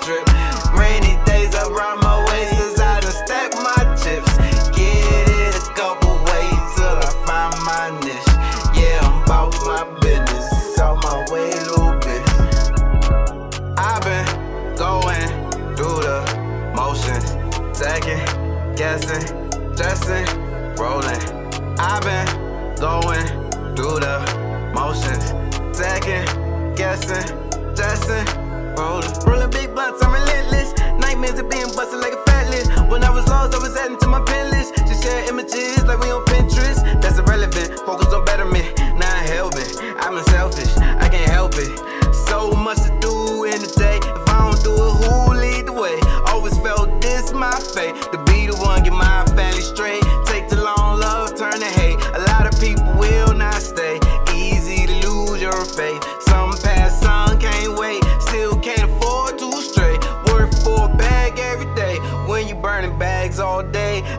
strip. Rainy days around my waist as I done stack my chips. Get it a couple ways till I find my niche. Yeah, I'm about my business. It's on my way, little bit. I've been going through the motions. Second guessing, dressing, rolling. I've been going through the motions. Second guessing, dressing, rolling. Nightmares of being busted like a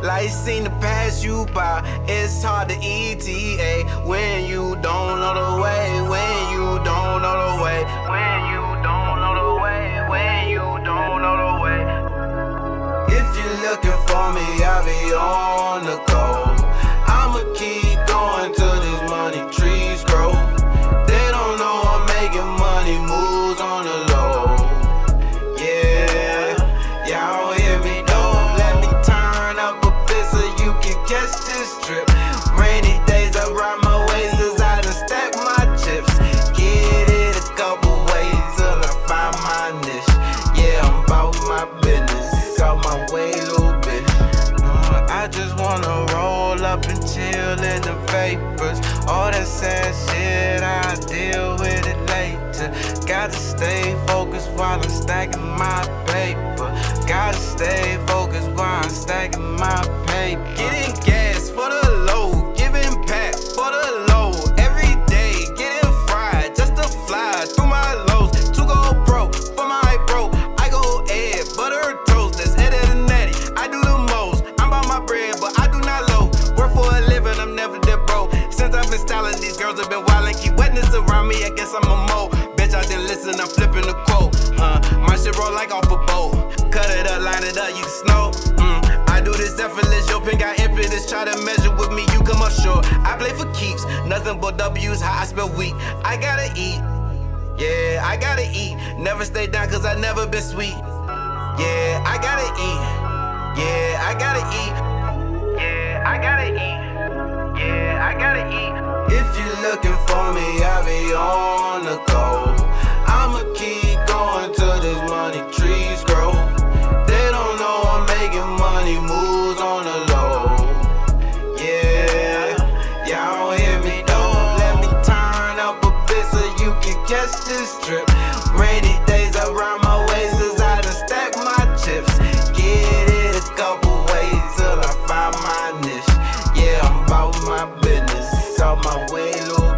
life seem to pass you by. It's hard to ETA when you don't know the way. When you don't know the way. When you don't know the way. When you don't know the way. If you're looking for me, I'll be on the up and chill in the vapors. All that sad shit, I deal with it later. Gotta stay focused while I'm stacking my girls have been wildin'. Keep wetness around me, I guess I'm a mo. Bitch, I didn't listen, I'm flipping the quote. Huh? My shit roll like off a boat. Cut it up, line it up, you can snow. Mm. I do this effortless, your pin got impetus. Try to measure with me, you come up short. I play for keeps, nothing but W's, how I spell weak. I gotta eat. Yeah, I gotta eat. Never stay down cause I never been sweet. Yeah, I gotta eat. Yeah, I gotta eat. me, I be on the go. I'ma keep going till this money trees grow. They don't know I'm making money moves on the low. Yeah, y'all hear me though. Let me turn up a bit so you can catch this trip. Rainy days around my waist as I done stack my chips. Get it a couple ways till I find my niche. Yeah, I'm about my business. It's on my way, Lord.